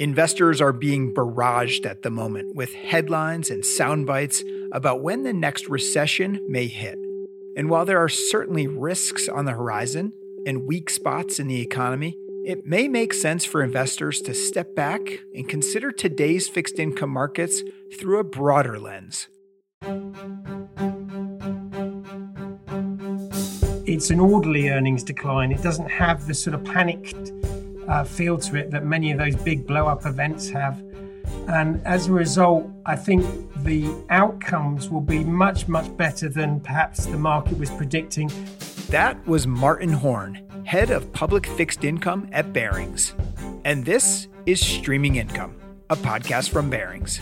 Investors are being barraged at the moment with headlines and sound bites about when the next recession may hit. And while there are certainly risks on the horizon and weak spots in the economy, it may make sense for investors to step back and consider today's fixed income markets through a broader lens. It's an orderly earnings decline. It doesn't have the sort of panicked uh, feel to it that many of those big blow up events have. And as a result, I think the outcomes will be much, much better than perhaps the market was predicting. That was Martin Horne, head of public fixed income at Barings. And this is Streaming Income, a podcast from Barings.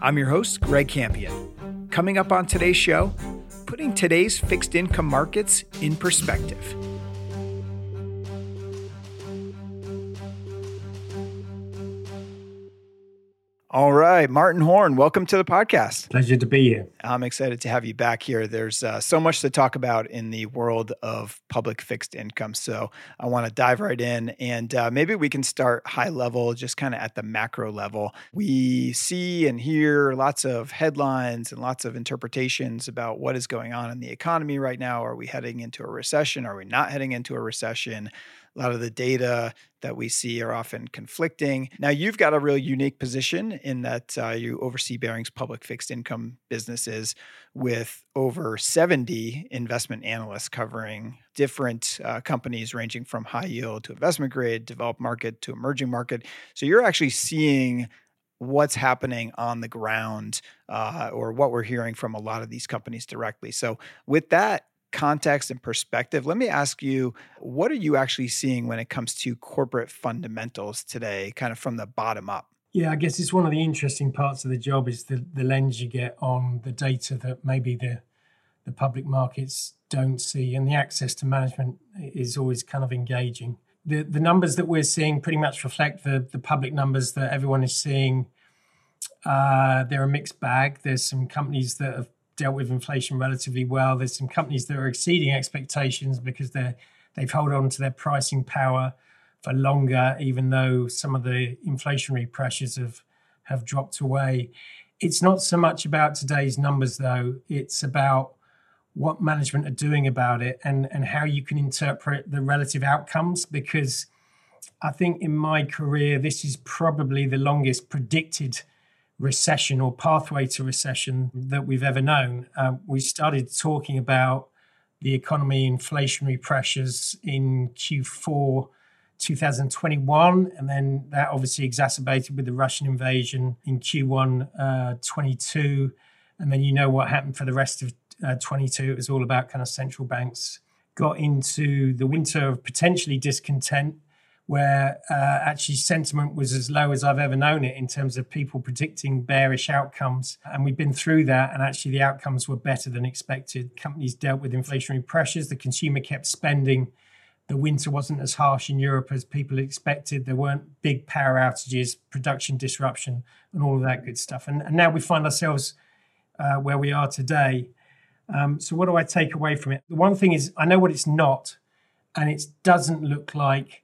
I'm your host, Greg Campion. Coming up on today's show, putting today's fixed income markets in perspective. All right, Martin Horne, welcome to the podcast. Pleasure to be here. I'm excited to have you back here. There's uh, so much to talk about in the world of public fixed income. So I want to dive right in and uh, maybe we can start high level, just kind of at the macro level. We see and hear lots of headlines and lots of interpretations about what is going on in the economy right now. Are we heading into a recession? Are we not heading into a recession? A lot of the data that we see are often conflicting. Now, you've got a real unique position in that uh, you oversee Barings public fixed income businesses with over 70 investment analysts covering different uh, companies ranging from high yield to investment grade, developed market to emerging market. So you're actually seeing what's happening on the ground uh, or what we're hearing from a lot of these companies directly. So, with that context and perspective, let me ask you what are you actually seeing when it comes to corporate fundamentals today, kind of from the bottom up? Yeah, I guess it's one of the interesting parts of the job is the, the lens you get on the data that maybe the the public markets don't see, and the access to management is always kind of engaging. The the numbers that we're seeing pretty much reflect the the public numbers that everyone is seeing. Uh, they're a mixed bag. There's some companies that have dealt with inflation relatively well. There's some companies that are exceeding expectations because they're they've held on to their pricing power for longer, even though some of the inflationary pressures have have dropped away. It's not so much about today's numbers though. It's about what management are doing about it and, and how you can interpret the relative outcomes because I think in my career, this is probably the longest predicted recession or pathway to recession that we've ever known. Uh, we started talking about the economy inflationary pressures in Q4 2021, and then that obviously exacerbated with the Russian invasion in Q1 uh, 22. And then you know what happened for the rest of uh, 22. It was all about kind of central banks got into the winter of potentially discontent where uh, actually sentiment was as low as I've ever known it in terms of people predicting bearish outcomes. And we've been through that, and actually the outcomes were better than expected. Companies dealt with inflationary pressures, the consumer kept spending. The winter wasn't as harsh in Europe as people expected. There weren't big power outages, production disruption, and all of that good stuff. And, and now we find ourselves uh, where we are today. Um, so, what do I take away from it? The one thing is, I know what it's not, and it doesn't look like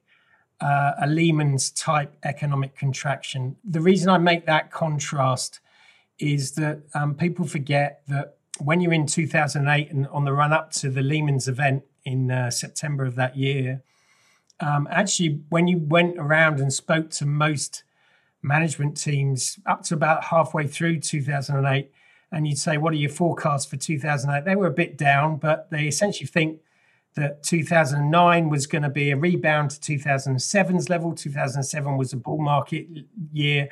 uh, a Lehman's type economic contraction. The reason I make that contrast is that um, people forget that when you're in 2008 and on the run up to the Lehman's event in uh, September of that year, um, actually, when you went around and spoke to most management teams up to about halfway through 2008, and you'd say, What are your forecasts for 2008? They were a bit down, but they essentially think that 2009 was going to be a rebound to 2007's level. 2007 was a bull market year.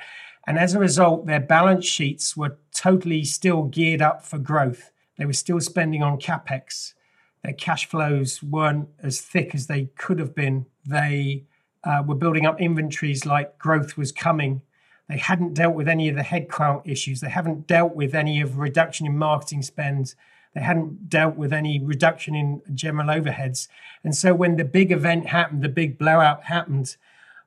And as a result, their balance sheets were totally still geared up for growth. They were still spending on capex. Their cash flows weren't as thick as they could have been. They uh, were building up inventories like growth was coming. They hadn't dealt with any of the headcount issues. They haven't dealt with any of reduction in marketing spend they hadn't dealt with any reduction in general overheads. And so when the big event happened, the big blowout happened,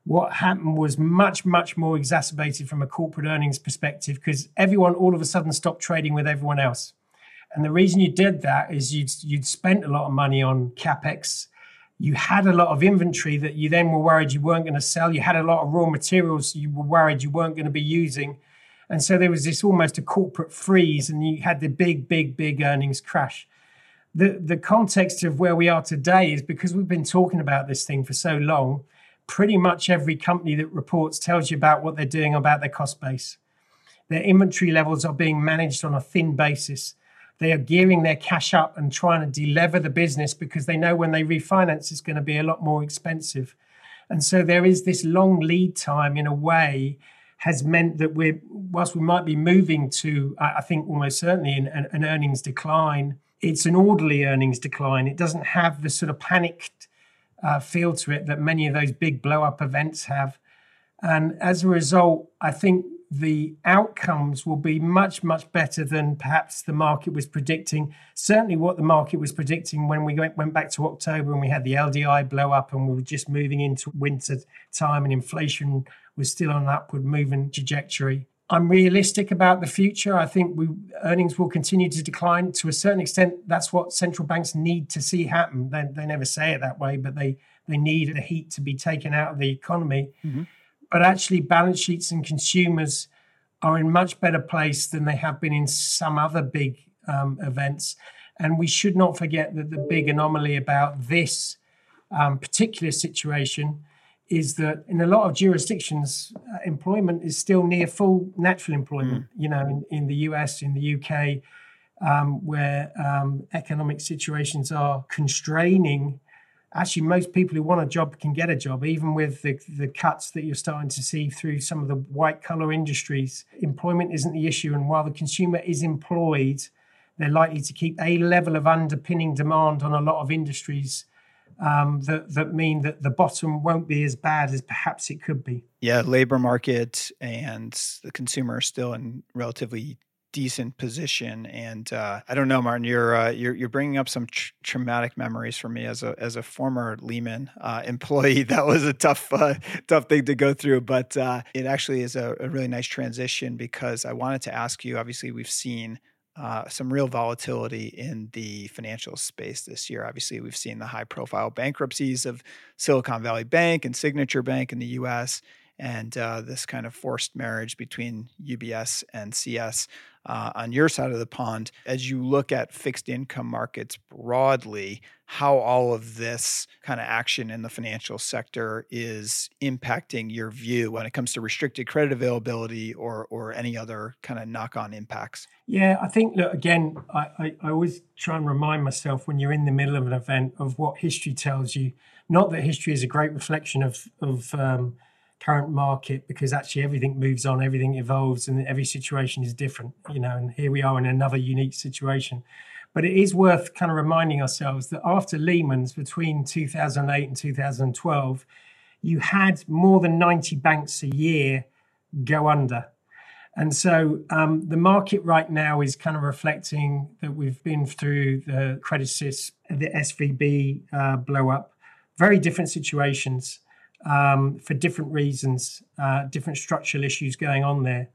what happened was much, much more exacerbated from a corporate earnings perspective because everyone all of a sudden stopped trading with everyone else. And the reason you did that is you'd, you'd spent a lot of money on capex. you had a lot of inventory that you then were worried you weren't going to sell. You had a lot of raw materials you were worried you weren't going to be using. And so there was this almost a corporate freeze, and you had the big, big, big earnings crash. The, the context of where we are today is because we've been talking about this thing for so long, pretty much every company that reports tells you about what they're doing about their cost base. Their inventory levels are being managed on a thin basis. They are gearing their cash up and trying to delever the business because they know when they refinance, it's going to be a lot more expensive. And so there is this long lead time in a way has meant that we're, whilst we might be moving to, I think almost certainly an, an earnings decline, it's an orderly earnings decline. It doesn't have the sort of panicked uh, feel to it that many of those big blow up events have. And as a result, I think the outcomes will be much, much better than perhaps the market was predicting. Certainly, what the market was predicting when we went went back to October and we had the LDI blow up and we were just moving into winter time and inflation was still on an upward moving trajectory. I'm realistic about the future. I think we, earnings will continue to decline to a certain extent. That's what central banks need to see happen. They, they never say it that way, but they they need the heat to be taken out of the economy. Mm-hmm but actually balance sheets and consumers are in much better place than they have been in some other big um, events. And we should not forget that the big anomaly about this um, particular situation is that in a lot of jurisdictions, uh, employment is still near full natural employment. Mm. You know, in, in, the US, in the UK, um, where um, economic situations are constraining actually most people who want a job can get a job even with the, the cuts that you're starting to see through some of the white collar industries employment isn't the issue and while the consumer is employed they're likely to keep a level of underpinning demand on a lot of industries um, that that mean that the bottom won't be as bad as perhaps it could be. Yeah, labor market and the consumer are still in relatively decent position. And uh, I don't know, Martin, you're uh, you're, you're bringing up some tr- traumatic memories for me as a as a former Lehman uh, employee. That was a tough uh, tough thing to go through, but uh, it actually is a, a, really nice transition because I wanted to ask you. Obviously, we've seen. Uh, some real volatility in the financial space this year. Obviously, we've seen the high profile bankruptcies of Silicon Valley Bank and Signature Bank in the US and this kind of forced marriage between UBS and CS uh, on your side of the pond. As you look at fixed income markets broadly, how all of this kind of action in the financial sector is impacting your view when it comes to restricted credit availability or or any other kind of knock-on impacts? Yeah, I think look again. I, I, I always try and remind myself when you're in the middle of an event of what history tells you. Not that history is a great reflection of of um, current market because actually everything moves on, everything evolves, and every situation is different. You know, and here we are in another unique situation. But it is worth kind of reminding ourselves that after Lehman's between 2008 and 2012, you had more than 90 banks a year go under. And so um, the market right now is kind of reflecting that we've been through the Credit Suisse, the SVB uh, blow up, very different situations um, for different reasons, uh, different structural issues going on there.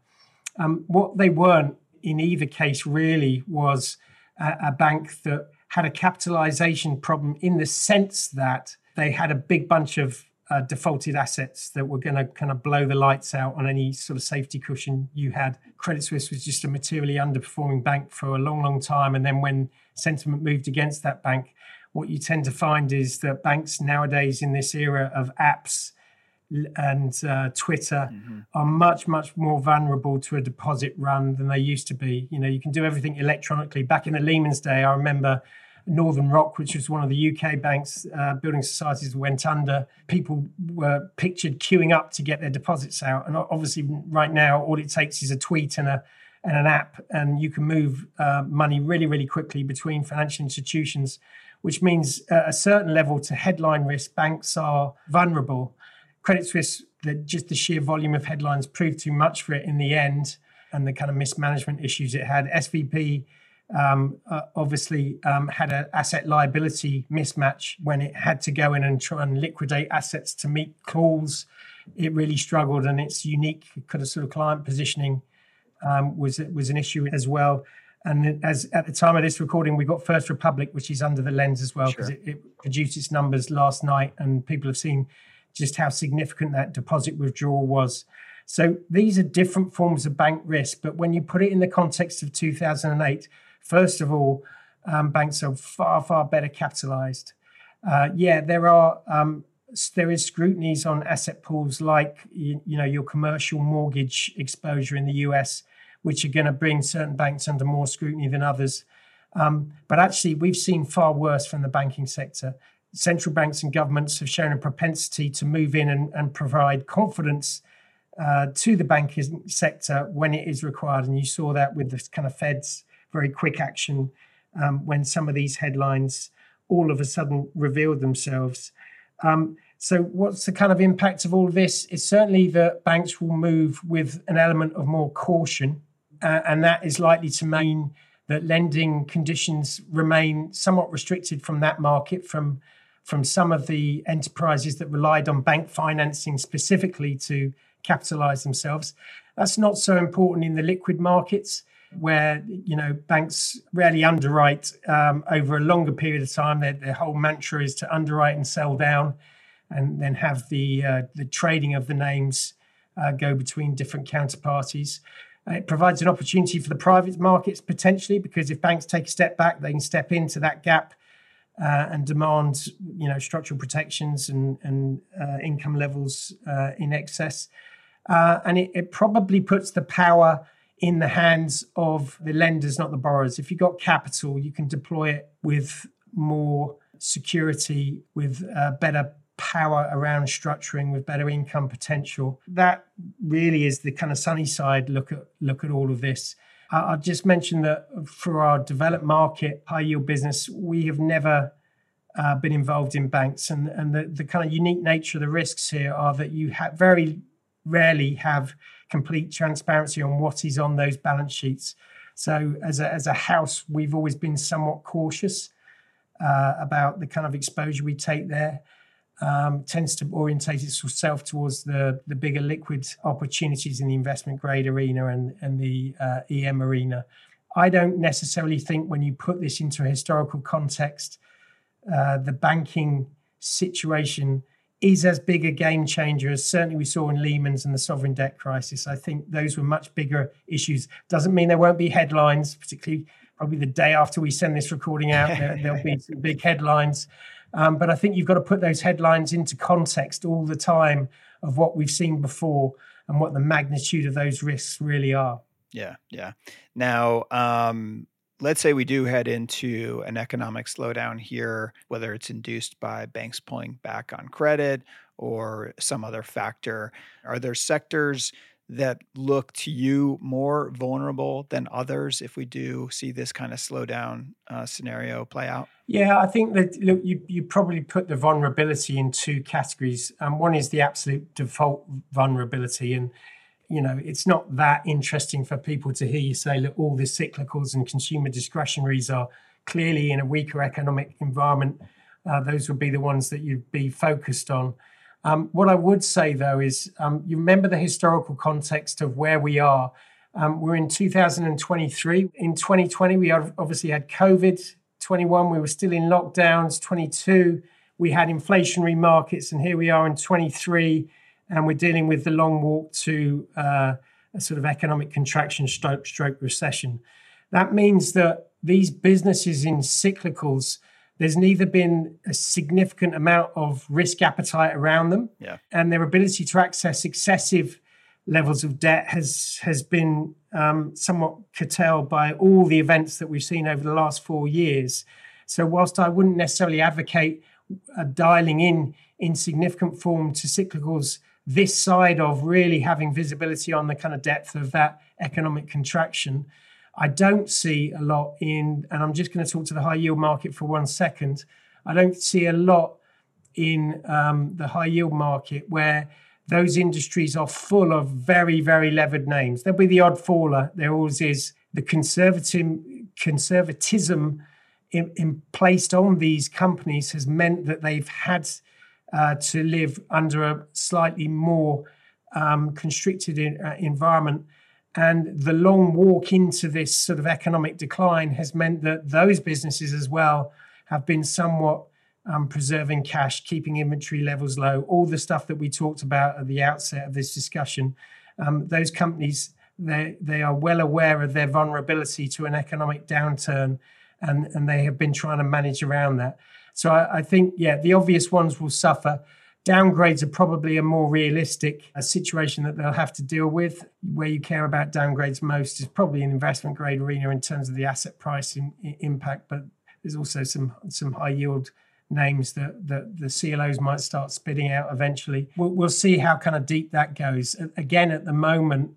Um, what they weren't in either case really was a, a bank that had a capitalization problem in the sense that they had a big bunch of uh, defaulted assets that were going to kind of blow the lights out on any sort of safety cushion you had. Credit Suisse was just a materially underperforming bank for a long, long time. And then when sentiment moved against that bank, what you tend to find is that banks nowadays in this era of apps and uh, Twitter mm-hmm. are much, much more vulnerable to a deposit run than they used to be. You know, you can do everything electronically. Back in the Lehman's day, I remember Northern Rock, which was one of the UK banks, uh, building societies went under. People were pictured queuing up to get their deposits out. And obviously, right now, all it takes is a tweet and a and an app, and you can move uh, money really, really quickly between financial institutions which means at a certain level to headline risk, banks are vulnerable. Credit Suisse, the, just the sheer volume of headlines proved too much for it in the end, and the kind of mismanagement issues it had. SVB um, uh, obviously um, had an asset liability mismatch when it had to go in and try and liquidate assets to meet calls. It really struggled, and its unique kind of sort of client positioning um, was was an issue as well. And as at the time of this recording, we've got First Republic, which is under the lens as well, because sure. it, it produced its numbers last night, and people have seen just how significant that deposit withdrawal was. So these are different forms of bank risk, but when you put it in the context of 2008, first of all, um, banks are far, far better capitalized. Uh, yeah, there are um, there is scrutinies on asset pools like you, you, know your commercial mortgage exposure in the US, which are going to bring certain banks under more scrutiny than others. Um, but actually, we've seen far worse from the banking sector. Central banks and governments have shown a propensity to move in and, and provide confidence uh, to the banking sector when it is required. And you saw that with the kind of Fed's very quick action um, when some of these headlines all of a sudden revealed themselves. Um, so, what's the kind of impact of all of this? It's certainly that banks will move with an element of more caution, uh, and that is likely to mean that lending conditions remain somewhat restricted from that market, from from some of the enterprises that relied on bank financing specifically to capitalize themselves. That's not so important in the liquid markets where you know banks rarely underwrite um, over a longer period of time. Their, their, whole mantra is to underwrite and sell down, and then have the uh, the trading of the names uh, go between different counterparties. Uh, it provides an opportunity for the private markets potentially because if banks take a step back, they can step into that gap uh, and demand you know structural protections and and uh, income levels uh, in excess. Uh, and it, it, probably puts the power in the hands of the lenders, not the borrowers. If you've got capital, you can deploy it with more security, with uh, better power around structuring, with better income potential. That really is the kind of sunny side look at look at all of this. I'll just mention that for our developed market high yield business, we have never uh, been involved in banks, and and the, the kind of unique nature of the risks here are that you have very rarely have complete transparency on what is on those balance sheets. So, as a, as a house, we've always been somewhat cautious uh, about the kind of exposure we take there. Um, tends to orientate itself towards the, the bigger liquid opportunities in the investment grade arena and, and the uh, EM arena. I don't necessarily think when you put this into a historical context, uh, the banking situation is as big a game changer as certainly we saw in Lehman's and the sovereign debt crisis. I think those were much bigger issues. Doesn't mean there won't be headlines, particularly probably the day after we send this recording out. there, will be some big headlines. Um, but I think you've got to put those headlines into context all the time of what we've seen before and what the magnitude of those risks really are. Yeah, yeah. Now, um, let's say we do head into an economic slowdown here, whether it's induced by banks pulling back on credit or some other factor, are there sectors that look to you more vulnerable than others if we do see this kind of slowdown uh, scenario play out? Yeah, I think that look, you you probably put the vulnerability in two categories. Um, one is the absolute default vulnerability, and you know, it's not that interesting for people to hear you say, look, all the cyclicals and consumer discretionaries are clearly in a weaker economic environment. Uh, those would be the ones that you'd be focused on. Um, what I would say, though, is um, you remember the historical context of where we are. Um, we're in 2023. In 2020, we obviously had COVID. 21, we were still in lockdowns. 22, we had inflationary markets. And here we are in 23 and we're dealing with the long walk to uh, a sort of economic contraction stroke, stroke recession. That means that these businesses in cyclicals, there's neither been a significant amount of risk appetite around them, yeah. and their ability to access excessive levels of debt has has been um, somewhat curtailed by all the events that we've seen over the last four years. So, whilst I wouldn't necessarily advocate uh, dialing in in significant form to cyclicals this side of really having visibility on the kind of depth of that economic contraction. I don't see a lot in, and I'm just going to talk to the high yield market for one second. I don't see a lot in um, the high yield market where those industries are full of very, very levered names. There'll be the odd faller. There always is. The conservative conservatism in, in placed on these companies has meant that they've had uh, to live under a slightly more um, constricted in, uh, environment. And the long walk into this sort of economic decline has meant that those businesses as well have been somewhat um, preserving cash, keeping inventory levels low, all the stuff that we talked about at the outset of this discussion. Um, those companies, they, they are well aware of their vulnerability to an economic downturn and, and they have been trying to manage around that. So I, I think, yeah, the obvious ones will suffer. Downgrades are probably a more realistic a situation that they'll have to deal with. Where you care about downgrades most is probably an investment grade arena in terms of the asset pricing impact, but there's also some some high yield names that, that the CLOs might start spitting out eventually. We'll, we'll see how kind of deep that goes. Again, at the moment,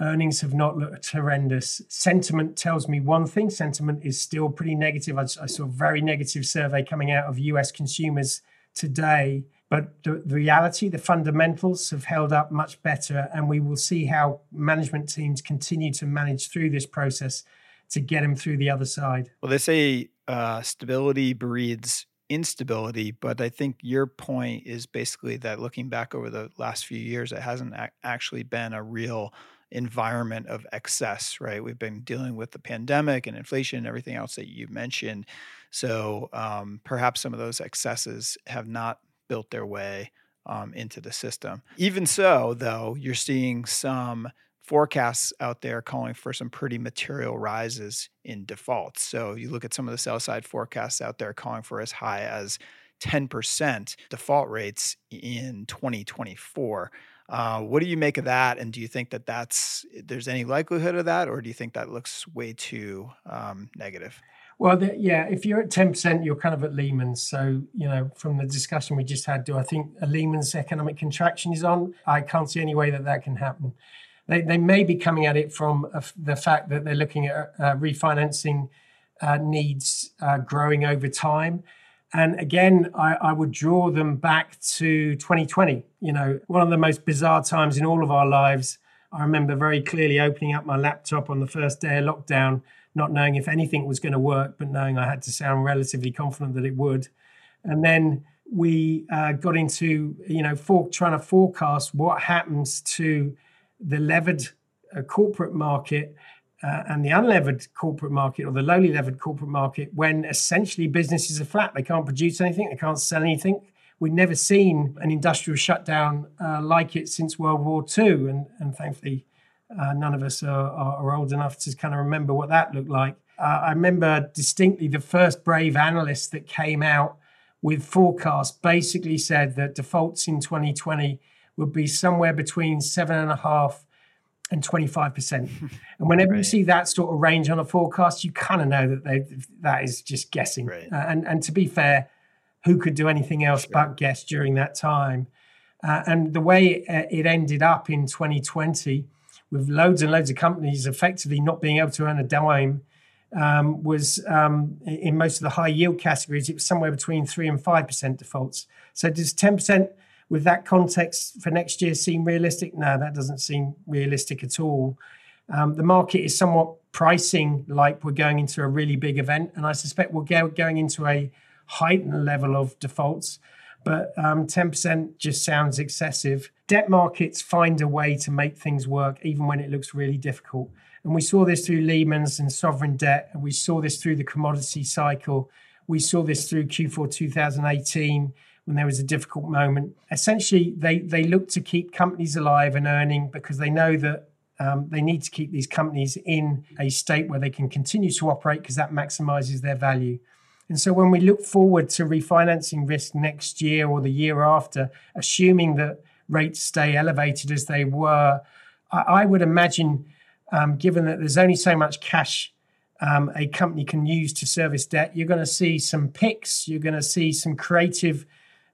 earnings have not looked horrendous. Sentiment tells me one thing sentiment is still pretty negative. I, I saw a very negative survey coming out of US consumers today but the, the, reality, the fundamentals have held up much better, and we will see how management teams continue to manage through this process to get them through the other side. Well, they say uh, stability breeds instability, but I think your point is basically that looking back over the last few years, it hasn't a- actually been a real environment of excess, right? We've been dealing with the pandemic and inflation and everything else that you mentioned. So um, perhaps some of those excesses have not built their way um, into the system. Even so, though, you're seeing some forecasts out there calling for some pretty material rises in defaults. So you look at some of the sell side forecasts out there calling for as high as 10% default rates in 2024. Uh, what do you make of that? And do you think that that's there's any likelihood of that, or do you think that looks way too um, negative? Well, the, yeah, if you're at 10%, you're kind of at Lehman's. So, you know, from the discussion we just had, do I think a Lehman's economic contraction is on? I can't see any way that that can happen. They, they may be coming at it from the fact that they're looking at uh, refinancing uh, needs uh, growing over time. And again, I, I, would draw them back to 2020. You know, one of the most bizarre times in all of our lives. I remember very clearly opening up my laptop on the first day of lockdown not knowing if anything was going to work, but knowing I had to sound relatively confident that it would. And then we uh, got into, you know, for, trying to forecast what happens to the levered uh, corporate market uh, and the unlevered corporate market or the lowly levered corporate market when essentially businesses are flat. They can't produce anything, they can't sell anything. We've never seen an industrial shutdown uh, like it since World War II, and, and thankfully uh, none of us are, are, old enough to kind of remember what that looked like. Uh, I remember distinctly the first brave analyst that came out with forecasts basically said that defaults in 2020 would be somewhere between seven and a half and 25%. and whenever right. you see that sort of range on a forecast, you kind of know that they, that is just guessing. Right. Uh, and, and to be fair, who could do anything else sure. but guess during that time? Uh, and the way it ended up in 2020 with loads and loads of companies effectively not being able to earn a dime um, was um, in most of the high yield categories, it was somewhere between 3 and 5% defaults. So does 10% with that context for next year seem realistic? No, that doesn't seem realistic at all. Um, the market is somewhat pricing like we're going into a really big event, and I suspect we're go- going into a heightened level of defaults but um, 10% just sounds excessive. Debt markets find a way to make things work, even when it looks really difficult. And we saw this through Lehman's and sovereign debt, and we saw this through the commodity cycle. We saw this through Q4 2018 when there was a difficult moment. Essentially, they, they look to keep companies alive and earning because they know that um, they need to keep these companies in a state where they can continue to operate because that maximizes their value. And so when we look forward to refinancing risk next year or the year after, assuming that rates stay elevated as they were, I, I would imagine, um, given that there's only so much cash um, a company can use to service debt, you're going to see some PIKs, you're going to see some creative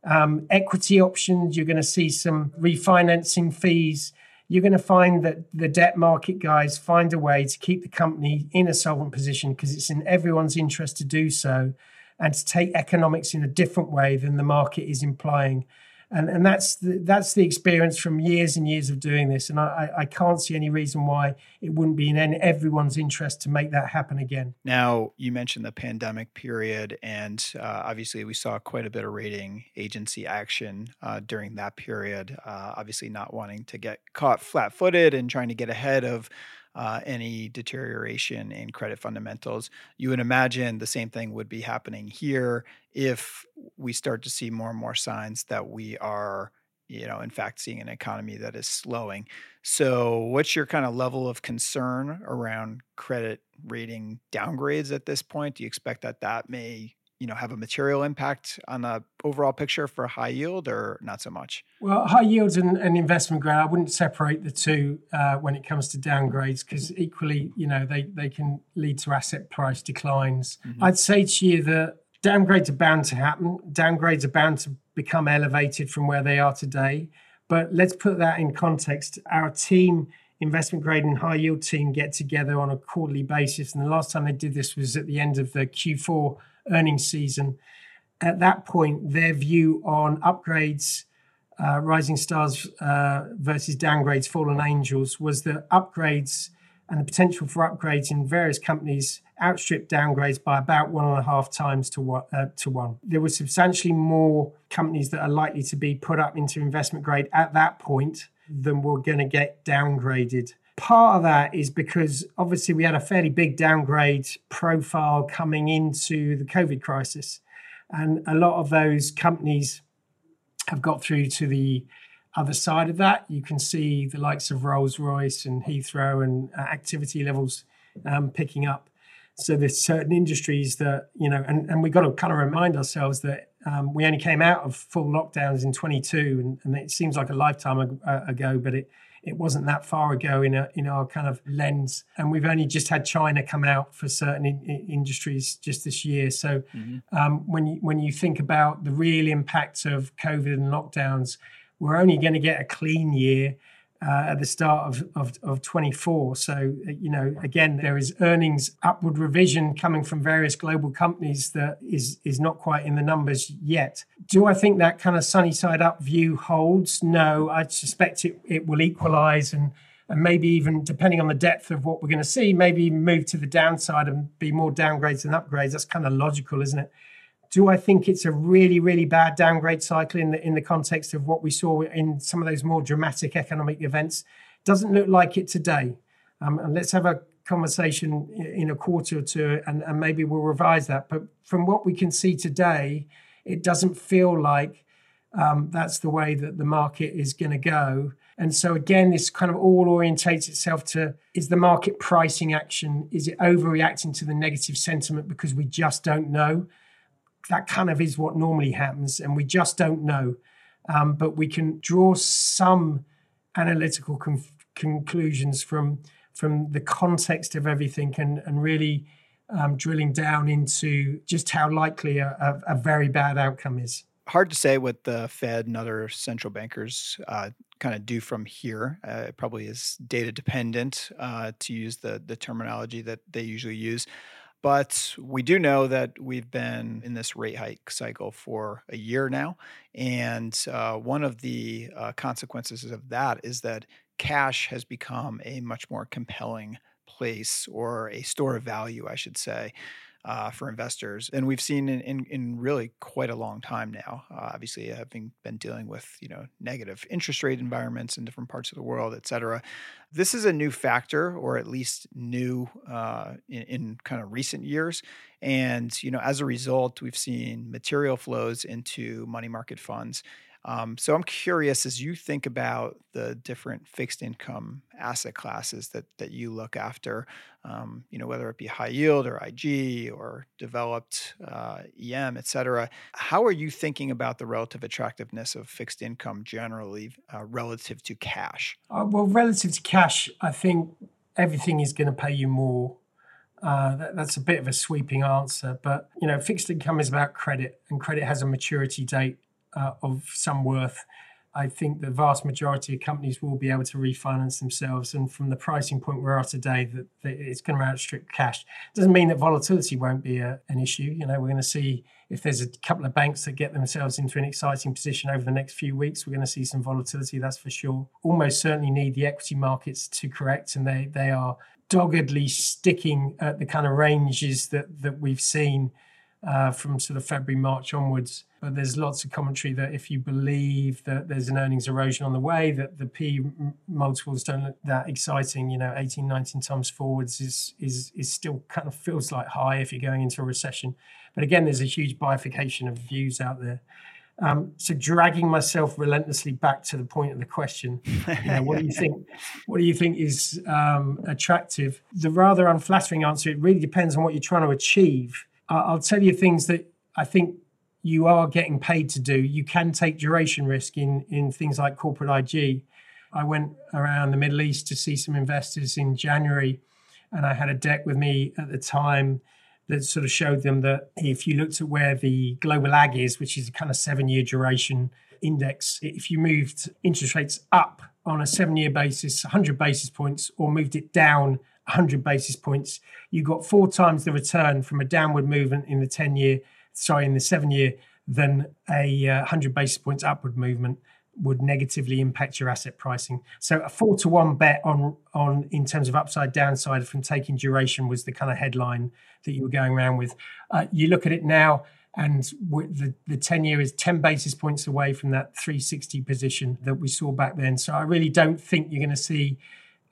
um, equity options, you're going to see some refinancing fees you're going to find that the debt market guys find a way to keep the company in a solvent position because it's in everyone's interest to do so and to take economics in a different way than the market is implying and and that's the, that's the experience from years and years of doing this. And I, I can't see any reason why it wouldn't be in everyone's interest to make that happen again. Now you mentioned the pandemic period and uh, obviously we saw quite a bit of rating agency action uh, during that period uh, obviously not wanting to get caught flat-footed and trying to get ahead of uh, any deterioration in credit fundamentals. You would imagine the same thing would be happening here if we start to see more and more signs that we are you know, in fact, seeing an economy that is slowing. So, what's your kind of level of concern around credit rating downgrades at this point? Do you expect that that may, you know, have a material impact on the overall picture for high yield, or not so much? Well, high yields and, and investment grade, I wouldn't separate the two uh, when it comes to downgrades because equally, you know, they they can lead to asset price declines. Mm-hmm. I'd say to you that downgrades are bound to happen. Downgrades are bound to become elevated from where they are today. But let's put that in context. Our team, investment grade and high yield team, get together on a quarterly basis. And the last time they did this was at the end of the Q4 earnings season. At that point, their view on upgrades, uh, rising stars uh, versus downgrades, fallen angels, was that upgrades and the potential for upgrades in various companies outstripped downgrades by about one and a half times to one, uh, to one. There were substantially more companies that are likely to be put up into investment grade at that point than were going to get downgraded. Part of that is because obviously we had a fairly big downgrade profile coming into the COVID crisis. And a lot of those companies have got through to the other side of that, you can see the likes of Rolls Royce and Heathrow and uh, activity levels um, picking up. So there's certain industries that you know, and, and we've got to kind of remind ourselves that um, we only came out of full lockdowns in 22, and, and it seems like a lifetime uh, ago, but it it wasn't that far ago in a, in our kind of lens. And we've only just had China come out for certain in, in industries just this year. So mm-hmm. um, when you when you think about the real impact of COVID and lockdowns, we're only going to get a clean year uh, at the start of, of, of 24. So, uh, you know, again, there is earnings upward revision coming from various global companies that is, is not quite in the numbers yet. Do I think that kind of sunny side up view holds? No, I suspect it, it will equalize and, and maybe even depending on the depth of what we're going to see, maybe move to the downside and be more downgrades than upgrades. That's kind of logical, isn't it? Do I think it's a really, really bad downgrade cycle in the in the context of what we saw in some of those more dramatic economic events? Doesn't look like it today. Um, and let's have a conversation in a quarter or two, and, and maybe we'll revise that. But from what we can see today, it doesn't feel like um, that's the way that the market is going to go. And so again, this kind of all orientates itself to is the market pricing action? Is it overreacting to the negative sentiment because we just don't know? That kind of is what normally happens, and we just don't know. Um, but we can draw some analytical con- conclusions from from the context of everything, and and really um, drilling down into just how likely a, a, a, very bad outcome is. Hard to say what the Fed and other central bankers uh, kind of do from here. Uh, it probably is data dependent, uh, to use the the terminology that they usually use. But we do know that we've been in this rate hike cycle for a year now. And uh, one of the uh, consequences of that is that cash has become a much more compelling place or a store of value, I should say uh, for investors, and we've seen in, in, in really quite a long time now. Uh, obviously, having been dealing with you know negative interest rate environments in different parts of the world, et cetera, this is a new factor, or at least new uh, in, in kind of recent years. And you know, as a result, we've seen material flows into money market funds um, so I'm curious as you think about the different fixed income asset classes that that you look after, um, you know whether it be high yield or IG or developed uh, EM, et cetera. How are you thinking about the relative attractiveness of fixed income generally uh, relative to cash? Uh, well, relative to cash, I think everything is going to pay you more uh, that, that's a bit of a sweeping answer, but you know, fixed income is about credit, and credit has a maturity date uh, of some worth, I think the vast majority of companies will be able to refinance themselves. And from the pricing point we are at today, that, that it's going to outstrip cash. Doesn't mean that volatility won't be a, an issue. You know, we're going to see if there's a couple of banks that get themselves into an exciting position over the next few weeks, we're going to see some volatility. That's for sure. Almost certainly need the equity markets to correct, and they they are doggedly sticking at the kind of ranges that that we've seen uh, from sort of February March onwards But there's lots of commentary that if you believe that there's an earnings erosion on the way, that the P multiples don't look that exciting, you know, 18, 19 times forwards is is is still kind of feels like high if you're going into a recession. But again, there's a huge bifurcation of views out there. Um, so dragging myself relentlessly back to the point of the question, you know, what do you think? What do you think is um, attractive? The rather unflattering answer: it really depends on what you're trying to achieve. I'll tell you things that I think you are getting paid to do. You can take duration risk in in things like corporate IG. I went around the Middle East to see some investors in January, and I had a deck with me at the time that sort of showed them that if you looked at where the global ag is, which is a kind of seven year duration index, if you moved interest rates up on a seven year basis, 100 basis points, or moved it down 100 basis points, you got four times the return from a downward movement in the 10 year, sorry, in the seven year than a uh, 100 basis points upward movement would negatively impact your asset pricing. So a four to one bet on on in terms of upside downside from taking duration was the kind of headline that you were going around with. Uh, you look at it now, and the the ten year is ten basis points away from that 360 position that we saw back then. So I really don't think you're going to see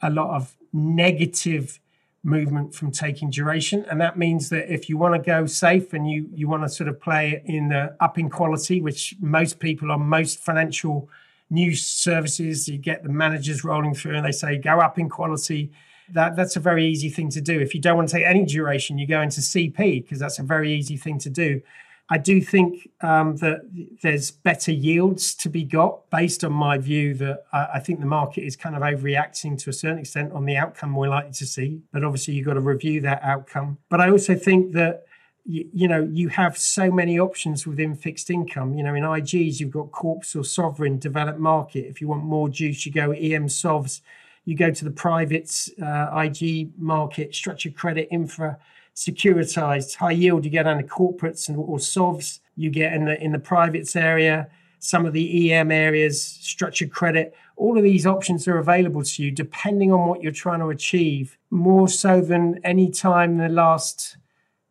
a lot of negative movement from taking duration. And that means that if you want to go safe and you you want to sort of play in the up in quality which most people on most financial news services you get the managers rolling through and they say go up in quality. That that's a very easy thing to do. If you don't want to take any duration you go into cp because that's a very easy thing to do I do think um, that there's better yields to be got based on my view that I, I, think the market is kind of overreacting to a certain extent on the outcome we're likely to see. But obviously, you've got to review that outcome. But I also think that you, you know you have so many options within fixed income. You know, in IGs you've got corps or sovereign developed market. If you want more juice, you go EM Sovs. You go to the privates uh, IG market, structured credit, infra securitized high yield you get under corporates and or sovs you get in the in the privates area some of the em areas structured credit. All of these options are available to you depending on what you're trying to achieve more so than any time in the last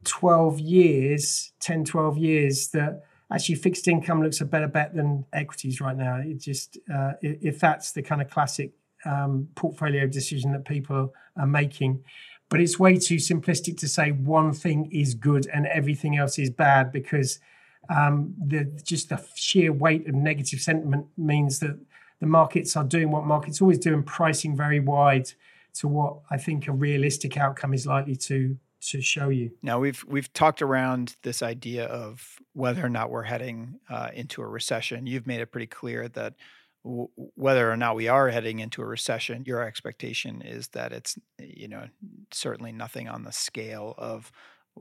12 years 10 12 years that actually fixed income looks a better bet than equities right now. It just uh, if that's the kind of classic um, portfolio decision that people are making but it's way too simplistic to say one thing is good and everything else is bad because um, the just the sheer weight of negative sentiment means that the markets are doing what markets always do and pricing very wide to what I think a realistic outcome is likely to to show you. Now we've we've talked around this idea of whether or not we're heading uh, into a recession. You've made it pretty clear that whether or not we are heading into a recession, your expectation is that it's, you know, certainly nothing on the scale of,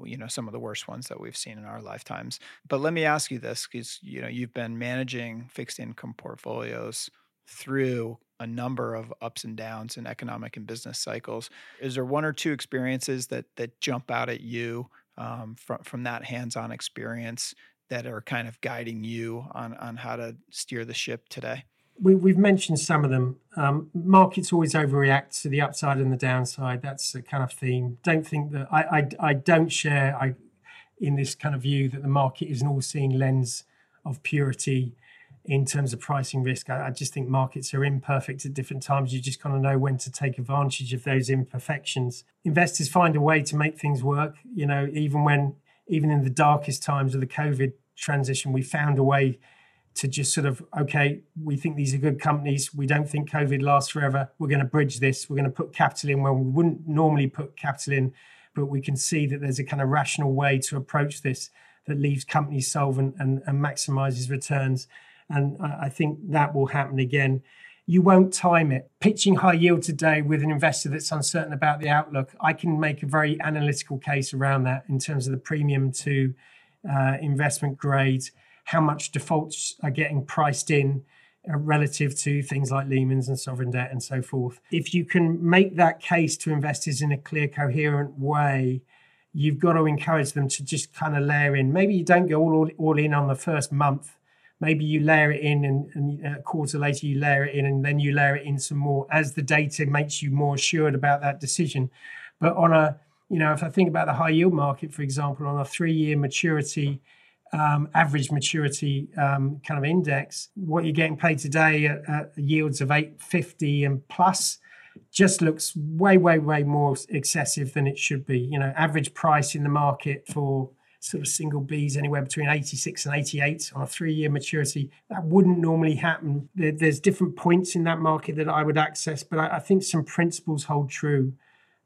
you know, some of the worst ones that we've seen in our lifetimes. But let me ask you this because, you know, you've been managing fixed income portfolios through a number of ups and downs in economic and business cycles. Is there one or two experiences that that jump out at you um, from from that hands-on experience that are kind of guiding you on on how to steer the ship today? We, have mentioned some of them. Um, markets always overreact to the upside and the downside. That's a kind of theme. Don't think that I, I, I don't share I, in this kind of view that the market is an all-seeing lens of purity in terms of pricing risk. I, I just think markets are imperfect at different times. You just kind of know when to take advantage of those imperfections. Investors find a way to make things work. You know, even when even in the darkest times of the COVID transition, we found a way to just sort of okay we think these are good companies. We don't think covid lasts forever. We're going to bridge this. We're going to put capital in where we wouldn't normally put capital in but we can see that there's a kind of rational way to approach this that leaves companies solvent and, and maximizes returns. And I, think that will happen again. You won't time it. Pitching high yield today with an investor that's uncertain about the outlook, I can make a very analytical case around that in terms of the premium to uh, investment grade how much defaults are getting priced in uh, relative to things like Lehman's and sovereign debt and so forth. If you can make that case to investors in a clear, coherent way, you've got to encourage them to just kind of layer in. Maybe you don't go all, all in on the first month. Maybe you layer it in and, and a quarter later you layer it in and then you layer it in some more as the data makes you more assured about that decision. But on a, you know, if I think about the high yield market, for example, on a three year maturity um, average maturity um, kind of index, what you're getting paid today at, at yields of 850 and plus just looks way, way, way more excessive than it should be. You know, average price in the market for sort of single Bs anywhere between 86 and 88 on a three year maturity. That wouldn't normally happen. There, there's different points in that market that I would access, but I, I think some principles hold true.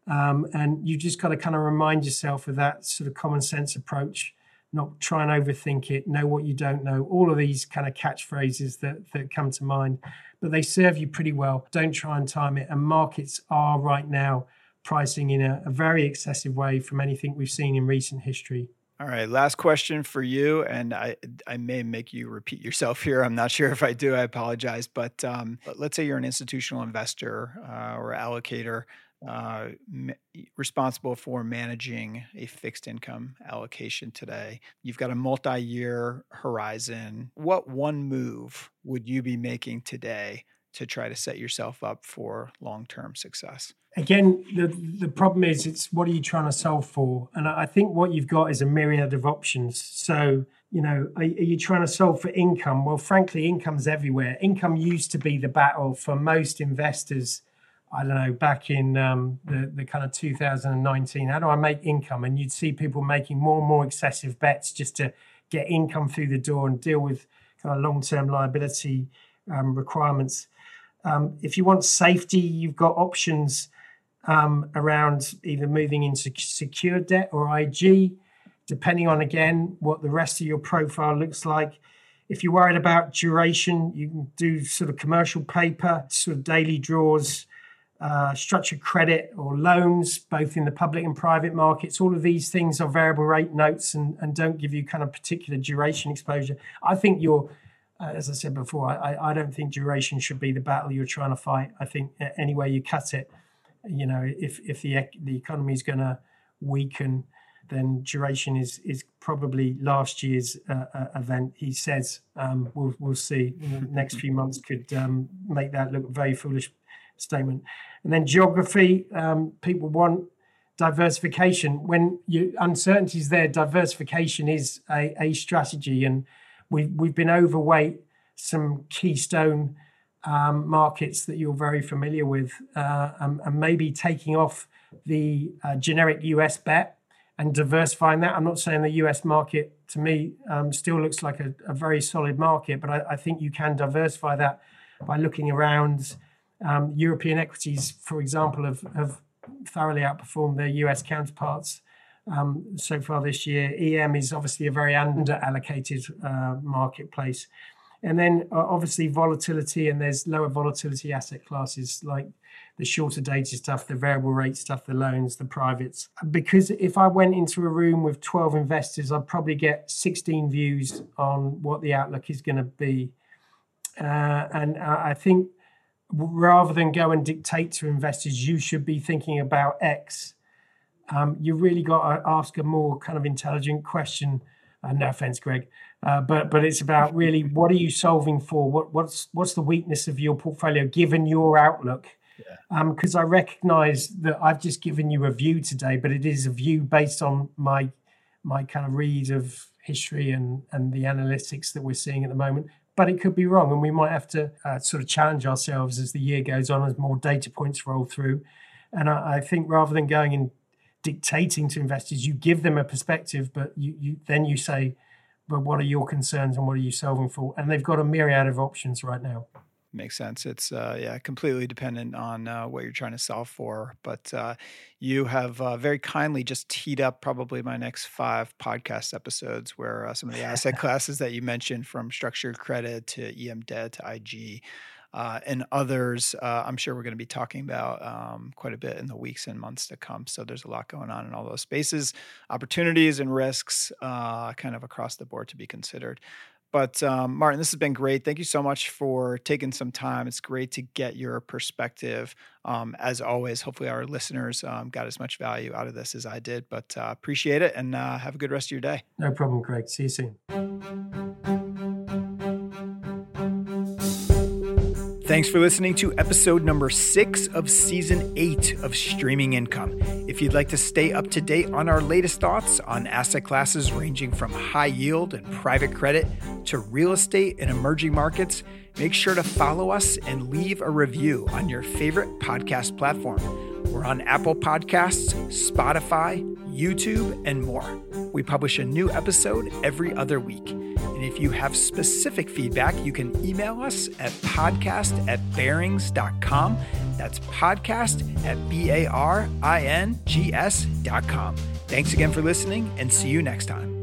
Um, and you just got to kind of remind yourself of that sort of common sense approach, not try and overthink it, know what you don't know, all of these kind of catchphrases that, that come to mind, but they serve you pretty well. Don't try and time it. And markets are right now pricing in a, a very excessive way from anything we've seen in recent history. All right, last question for you, and I I may make you repeat yourself here. I'm not sure if I do. I apologize, but um, let's say you're an institutional investor uh, or allocator uh, responsible for managing a fixed income allocation today. You've got a multi year horizon. What one move would you be making today to try to set yourself up for long term success? Again, the, the problem is it's what are you trying to solve for? And I think what you've got is a myriad of options. So, you know, are, are you trying to solve for income? Well, frankly, income's everywhere. Income used to be the battle for most investors I don't know, back in um, the, the kind of 2019, how do I make income? And you'd see people making more and more excessive bets just to get income through the door and deal with kind of long term liability um, requirements. Um, if you want safety, you've got options um, around either moving into secured debt or IG, depending on again what the rest of your profile looks like. If you're worried about duration, you can do sort of commercial paper, sort of daily draws uh, structured credit or loans, both in the public and private markets. All of these things are variable rate notes and, and don't give you kind of particular duration exposure. I think you're, uh, as I said before, I, I don't think duration should be the battle you're trying to fight. I think any way you cut it, you know, if, if the, the economy is going to weaken, then duration is is probably last year's uh, uh, event. He says um, we'll we'll see. The next few months could um, make that look very foolish statement. And then geography, um, people want diversification. When you uncertainty is there, diversification is a, a strategy. And we've, we've been overweight some keystone um, markets that you're very familiar with, uh, and, and, maybe taking off the uh, generic US bet and diversifying that. I'm not saying the US market to me um, still looks like a, a, very solid market, but I, I, think you can diversify that by looking around um, European equities, for example, have, have thoroughly outperformed their US counterparts um, so far this year. EM is obviously a very under allocated uh, marketplace. And then uh, obviously volatility, and there's lower volatility asset classes like the shorter dated stuff, the variable rate stuff, the loans, the privates. Because if I went into a room with 12 investors, I'd probably get 16 views on what the outlook is going to be. Uh, and I think rather than go and dictate to investors, you should be thinking about X. Um, you really got to ask a more kind of intelligent question. Uh, no offense, Greg, uh, but but it's about really what are you solving for? What what's what's the weakness of your portfolio given your outlook? Because yeah. um, I recognise that I've just given you a view today, but it is a view based on my my kind of read of history and and the analytics that we're seeing at the moment but it could be wrong. And we might have to uh, sort of challenge ourselves as the year goes on, as more data points roll through. And I, I, think rather than going and dictating to investors, you give them a perspective, but you, you then you say, but what are your concerns and what are you solving for? And they've got a myriad of options right now makes sense. It's uh, yeah, completely dependent on uh, what you're trying to solve for. But uh, you have uh, very kindly just teed up probably my next five podcast episodes, where uh, some of the asset classes that you mentioned, from structured credit to EM debt to IG. Uh, and others, I'm sure we're going to be talking about um, quite a bit in the weeks and months to come. So there's a lot going on in all those spaces, opportunities and risks, kind of across the board to be considered. But um, Martin, this has been great. Thank you so much for taking some time. It's great to get your perspective. Um, as always, hopefully our listeners um, got as much value out of this as I did. But uh, appreciate it and uh, have a good rest of your day. No problem, Craig. See you soon. Thanks for listening to episode number six of season eight of Streaming Income. If you'd like to stay up to date on our latest thoughts on asset classes ranging from high yield and private credit to real estate and emerging markets, make sure to follow us and leave a review on your favorite podcast platform. We're on Apple Podcasts, Spotify, YouTube, and more. We publish a new episode every other week. And if you have specific feedback, you can email us at podcast at barings.com. That's podcast at B A R I N G S.com. Thanks again for listening and see you next time.